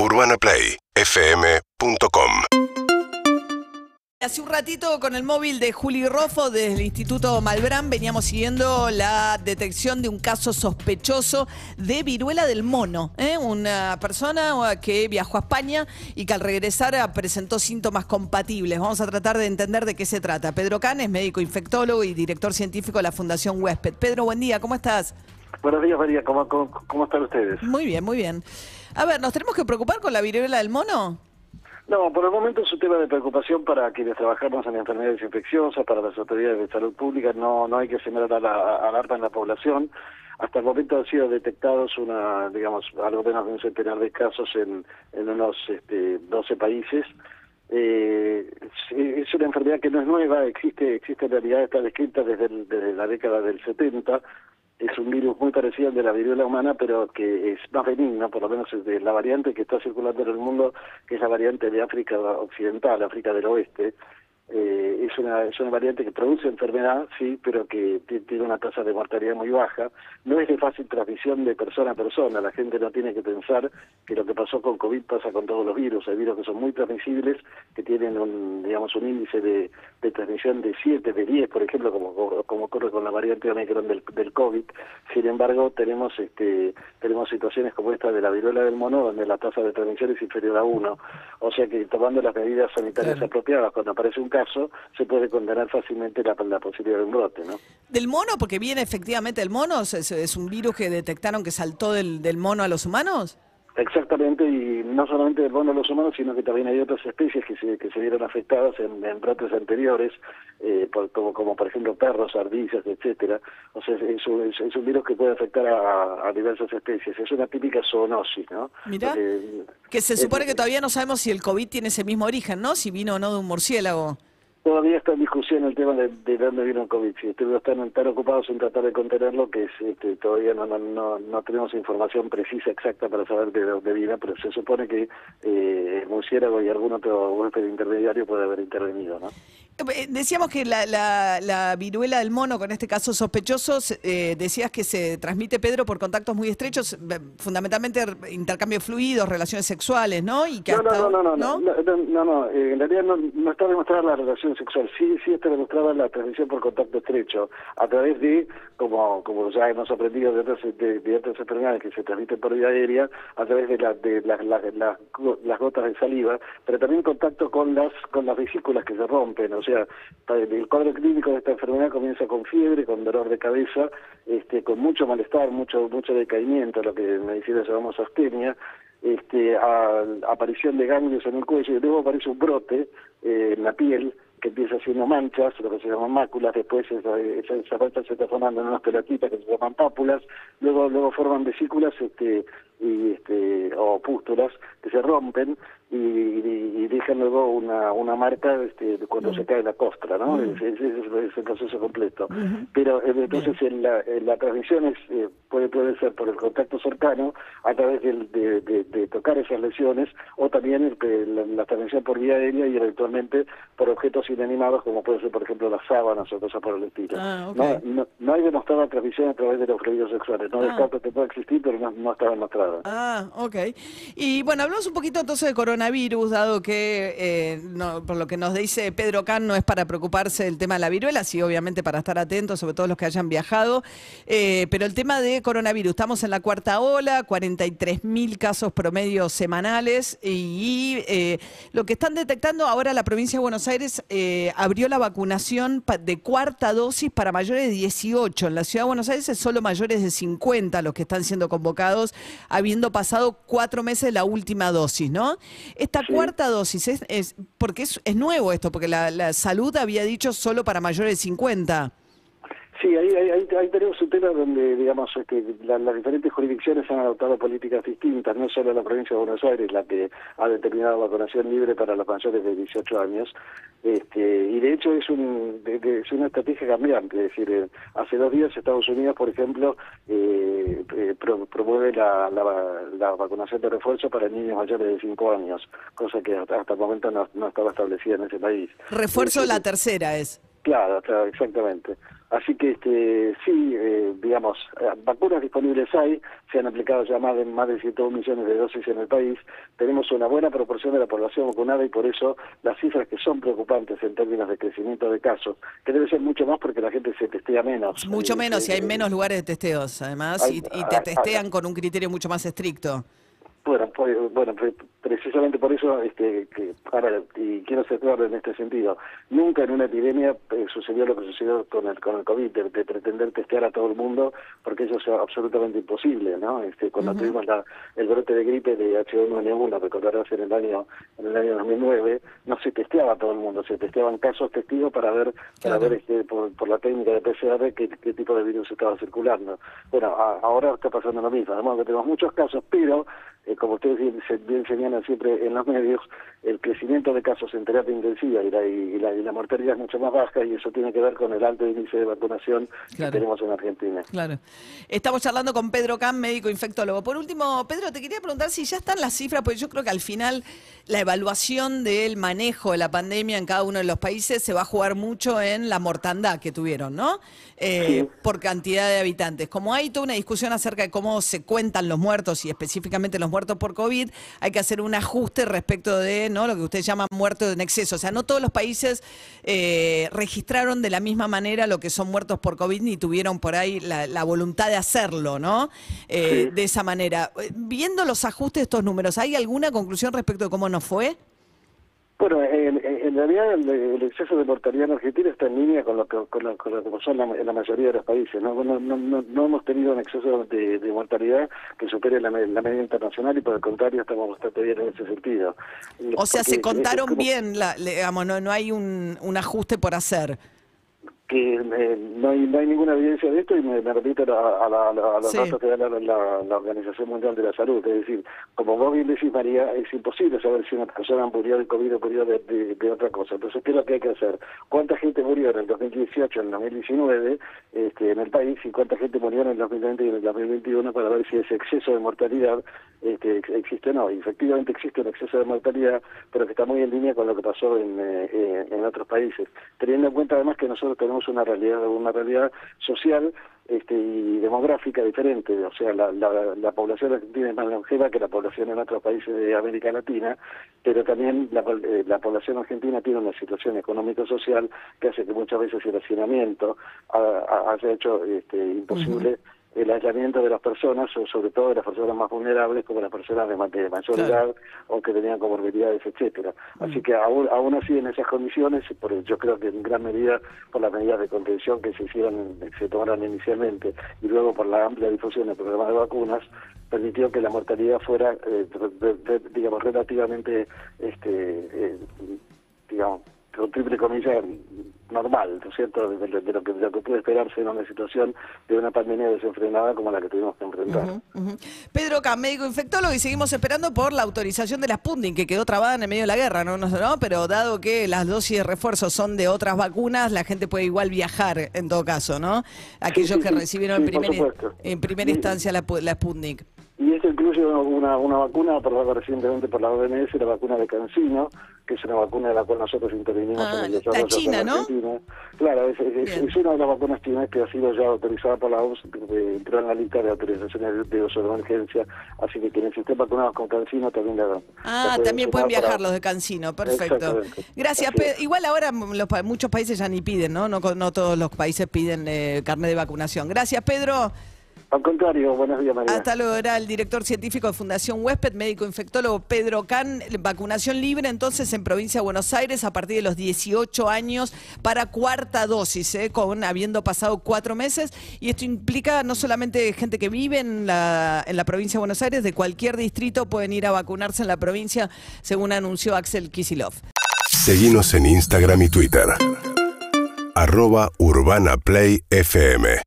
UrbanaPlayFM.com Hace un ratito con el móvil de Juli Rofo desde el Instituto Malbrán veníamos siguiendo la detección de un caso sospechoso de viruela del mono. ¿eh? Una persona que viajó a España y que al regresar presentó síntomas compatibles. Vamos a tratar de entender de qué se trata. Pedro Canes, médico infectólogo y director científico de la Fundación Huésped. Pedro, buen día, ¿cómo estás? Buenos días, María. ¿Cómo, cómo, cómo están ustedes? Muy bien, muy bien. A ver, ¿nos tenemos que preocupar con la viruela del mono? No, por el momento es un tema de preocupación para quienes trabajamos en enfermedades infecciosas, para las autoridades de salud pública. No, no hay que sembrar alarma en la población. Hasta el momento han sido detectados una, digamos, algo menos de un centenar de casos en, en unos este, 12 países. Eh, es una enfermedad que no es nueva, existe, existe en realidad, está descrita desde, desde la década del 70 es un virus muy parecido al de la viruela humana, pero que es más benigno, por lo menos es de la variante que está circulando en el mundo, que es la variante de África Occidental, África del Oeste, eh, es, una, es una variante que produce enfermedad, sí, pero que tiene una tasa de mortalidad muy baja. No es de fácil transmisión de persona a persona. La gente no tiene que pensar que lo que pasó con COVID pasa con todos los virus. Hay virus que son muy transmisibles, que tienen un, digamos, un índice de, de transmisión de 7, de 10, por ejemplo, como, como ocurre con la variante Omicron del, del COVID. Sin embargo, tenemos, este, tenemos situaciones como esta de la viruela del mono, donde la tasa de transmisión es inferior a 1. O sea que tomando las medidas sanitarias apropiadas, cuando aparece un caso, se puede condenar fácilmente la, la posibilidad de un brote, ¿no? ¿Del mono? Porque viene efectivamente el mono, ¿Es, es un virus que detectaron que saltó del, del mono a los humanos? Exactamente, y no solamente del mono a los humanos, sino que también hay otras especies que se, que se vieron afectadas en, en brotes anteriores, eh, por, como, como por ejemplo perros, ardillas, etcétera. O sea, es, un, es, un virus que puede afectar a, a, diversas especies. Es una típica zoonosis, ¿no? Mira, que se supone que todavía no sabemos si el COVID tiene ese mismo origen, ¿no? Si vino o no de un murciélago todavía está en discusión el tema de, de dónde vino el COVID. Si están tan ocupados en tratar de contenerlo que es, este, todavía no, no, no, no, tenemos información precisa exacta para saber de dónde vino, pero se supone que eh, murciélago y algún otro huésped intermediario puede haber intervenido, ¿no? Eh, decíamos que la, la, la, viruela del mono, con este caso sospechoso, eh, decías que se transmite, Pedro, por contactos muy estrechos, eh, fundamentalmente intercambio de fluidos, relaciones sexuales, ¿no? Y que no, no, no, no, no, no, no, no, en realidad no, no está demostrada la relación sexual, sí, sí está demostrada la transmisión por contacto estrecho, a través de, como, como ya hemos aprendido de otras, de, de otras enfermedades que se transmiten por vía aérea, a través de, la, de la, las gotas de saliva, pero también contacto con las, con las vesículas que se rompen, o sea, el cuadro clínico de esta enfermedad comienza con fiebre, con dolor de cabeza, este, con mucho malestar, mucho mucho decaimiento, lo que en medicina llamamos astenia, este, a, aparición de ganglios en el cuello, y luego aparece un brote eh, en la piel, que empieza haciendo manchas, lo que se llaman máculas, después esa, esa, esa mancha se formando en unas pelotitas que se llaman pápulas, luego luego forman vesículas este, y este, o pústulas que se rompen y, y, y dejan luego una, una marca este, cuando se cae la costra, ¿no? Ese es, es, el proceso completo. Pero eh, entonces en la, en la transmisión es, eh, puede, puede ser por el contacto cercano, a través de, de, de, de tocar esas lesiones, o también el, la, la, transmisión por vía aérea y eventualmente por objetos inanimados, como puede ser, por ejemplo, las sábanas o cosas por el estilo. Ah, okay. no, no, no, hay demostrada transmisión a través de los fluidos sexuales. No ah. descarto que pueda existir, pero no, no está demostrada. Ah, ok. Y bueno, hablamos un poquito entonces de coronavirus, dado que, eh, por lo que nos dice Pedro Can, no es para preocuparse del tema de la viruela, sí, obviamente para estar atentos, sobre todo los que hayan viajado. Eh, pero el tema de coronavirus, estamos en la cuarta ola, 43 mil casos promedios semanales, y, eh, lo que están detectando ahora la provincia de Buenos Aires abrió la vacunación de cuarta dosis para mayores de 18. En la ciudad de Buenos Aires es solo mayores de 50 los que están siendo convocados, habiendo pasado cuatro meses la última dosis, ¿no? Esta sí. cuarta dosis es, es porque es, es, nuevo esto, porque la, la salud había dicho solo para mayores de 50. Sí, ahí, ahí, ahí, tenemos un tema donde, digamos, este, la, las diferentes jurisdicciones han adoptado políticas distintas, no solo la provincia de Buenos Aires la que ha determinado vacunación libre para los mayores de 18 años, este, y de hecho es, un, de, de, es una estrategia cambiante, es decir, eh, hace dos días Estados Unidos, por ejemplo, eh, eh, pro, promueve la, la, la, vacunación de refuerzo para niños mayores de 5 años, cosa que hasta, hasta el momento no, no, estaba establecida en ese país. Refuerzo la tercera es. Claro, claro, exactamente. Así que este, sí, eh, digamos, eh, vacunas disponibles hay, se han aplicado ya más de, más de 101 millones de dosis en el país, tenemos una buena proporción de la población vacunada y por eso las cifras que son preocupantes en términos de crecimiento de casos, que debe ser mucho más porque la gente se testea menos. Mucho menos y hay menos lugares de testeos, además, y, te testean con un criterio mucho más estricto. Bueno, pues, bueno, precisamente por eso, este, que, ahora, y quiero ser claro en este sentido, nunca en una epidemia eh, sucedió lo que sucedió con el, con el COVID, de, pretender testear a todo el mundo, porque eso es absolutamente imposible, ¿no? Este, cuando tuvimos la, el brote de gripe de H1N1, recordarás en el año, en el año 2009, no se testeaba a todo el mundo, se testeaban casos testigos para ver, para ver este, por, por, la técnica de PCR qué, qué tipo de virus estaba circulando. Bueno, ahora está pasando lo mismo, además que tenemos muchos casos, pero eh, como ustedes bien, señalan siempre en los medios, el crecimiento de casos en terapia intensiva y la, y, la, y la, mortalidad es mucho más baja y eso tiene que ver con el alto índice de vacunación que tenemos en Argentina. Claro. Estamos charlando con Pedro Cam, médico infectólogo. Por último, Pedro, te quería preguntar si ya están las cifras, porque yo creo que al final la evaluación del manejo de la pandemia en cada uno de los países se va a jugar mucho en la mortandad que tuvieron, ¿no? Eh, por cantidad de habitantes. Como hay toda una discusión acerca de cómo se cuentan los muertos y específicamente los muertos por COVID, hay que hacer un ajuste respecto de ¿no? lo que usted llama muertos en exceso. O sea, no todos los países eh, registraron de la misma manera lo que son muertos por COVID ni tuvieron por ahí la, voluntad de hacerlo, ¿no? Eh, de esa manera. Viendo los ajustes de estos números, ¿hay alguna conclusión respecto de cómo nos fue? Bueno, en, realidad el, exceso de mortalidad en Argentina está en línea con lo que, con lo, con pasó en la, mayoría de los países. No, no, no, no hemos tenido un exceso de, mortalidad que supere la, media internacional y por el contrario estamos bastante bien en ese sentido. O sea, se contaron bien, la, digamos, no, no hay un, un ajuste por hacer que eh, no, hay, no hay ninguna evidencia de esto y me, repito a, a, los datos que da la, Organización Mundial de la Salud. Es decir, como vos bien decís, María, es imposible saber si una persona murió de COVID o murió de, de, otra cosa. Entonces, ¿qué es lo que hay que hacer? ¿Cuánta gente murió en el 2018, en el 2019 este, en el país y cuánta gente murió en el 2020 y en el 2021 para ver si ese exceso de mortalidad este, existe o no? efectivamente existe un exceso de mortalidad, pero que está muy en línea con lo que pasó en, eh, eh, en otros países. Teniendo en cuenta además que nosotros tenemos una realidad, una realidad social este, y demográfica diferente. O sea, la, la, población argentina es más longeva que la población en otros países de América Latina, pero también la, eh, la población argentina tiene una situación económico-social que hace que muchas veces el hacinamiento haya hecho este, imposible el aislamiento de las personas, sobre todo de las personas más vulnerables, como las personas de, mayor edad o que tenían comorbilidades, etcétera. Mm. Así que aún, aún así en esas condiciones, por, yo creo que en gran medida por las medidas de contención que se hicieron, se tomaron inicialmente y luego por la amplia difusión del programa de vacunas, permitió que la mortalidad fuera, eh, digamos, relativamente, este, eh, digamos, con triple comillas, normal, ¿no es cierto?, de, lo que, de, puede esperarse en una situación de una pandemia desenfrenada como la que tuvimos que enfrentar. Pedro K, médico infectólogo, y seguimos esperando por la autorización de la Sputnik, que quedó trabada en el medio de la guerra, ¿no? no, no pero dado que las dosis de refuerzo son de otras vacunas, la gente puede igual viajar en todo caso, ¿no? Aquellos que recibieron en, primer, en primera instancia la, la Sputnik. Y esto incluye una, una vacuna aprobada recientemente por la OMS, la vacuna de Cancino, que es una vacuna de la cual nosotros intervinimos en el ah, desarrollo la China, ¿no? Claro, es, es, una de las vacunas chinas que ha sido ya autorizada por la OMS, entró en la lista de autorizaciones de uso de emergencia, así que quienes estén vacunados con Cancino también la Ah, también pueden viajar los de Cancino, perfecto. Gracias. Igual ahora los, muchos países ya ni piden, ¿no? No, no todos los países piden eh, carnet de vacunación. Gracias, Pedro. Al contrario, buenos días, María. Hasta luego, era el director científico de Fundación Huésped, médico infectólogo Pedro Can. Vacunación libre entonces en provincia de Buenos Aires a partir de los 18 años para cuarta dosis, ¿eh? con habiendo pasado cuatro meses. Y esto implica no solamente gente que vive en la, en la provincia de Buenos Aires, de cualquier distrito pueden ir a vacunarse en la provincia, según anunció Axel Kisilov. Seguimos en Instagram y Twitter. Arroba Urbana Play FM.